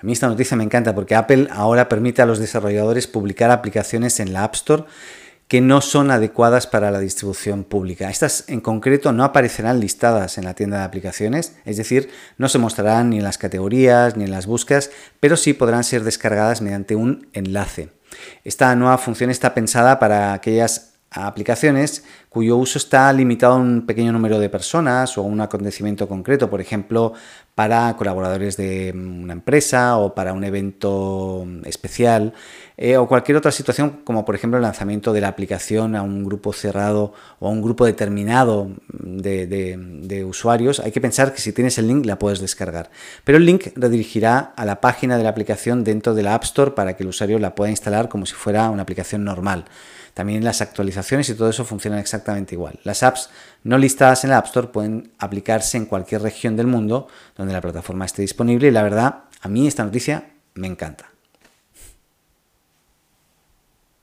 A mí esta noticia me encanta porque Apple ahora permite a los desarrolladores publicar aplicaciones en la App Store que no son adecuadas para la distribución pública. Estas en concreto no aparecerán listadas en la tienda de aplicaciones, es decir, no se mostrarán ni en las categorías ni en las búsquedas, pero sí podrán ser descargadas mediante un enlace. Esta nueva función está pensada para aquellas aplicaciones cuyo uso está limitado a un pequeño número de personas o a un acontecimiento concreto, por ejemplo, para colaboradores de una empresa o para un evento especial eh, o cualquier otra situación como por ejemplo el lanzamiento de la aplicación a un grupo cerrado o a un grupo determinado de, usuarios, hay que pensar que si tienes el link la puedes descargar. Pero el link redirigirá a la página de la aplicación dentro de la App Store para que el usuario la pueda instalar como si fuera una aplicación normal. También las actualizaciones y todo eso funcionan exactamente igual. Las apps no listadas en la App Store pueden aplicarse en cualquier región del mundo donde la plataforma esté disponible y la verdad, a mí esta noticia me encanta.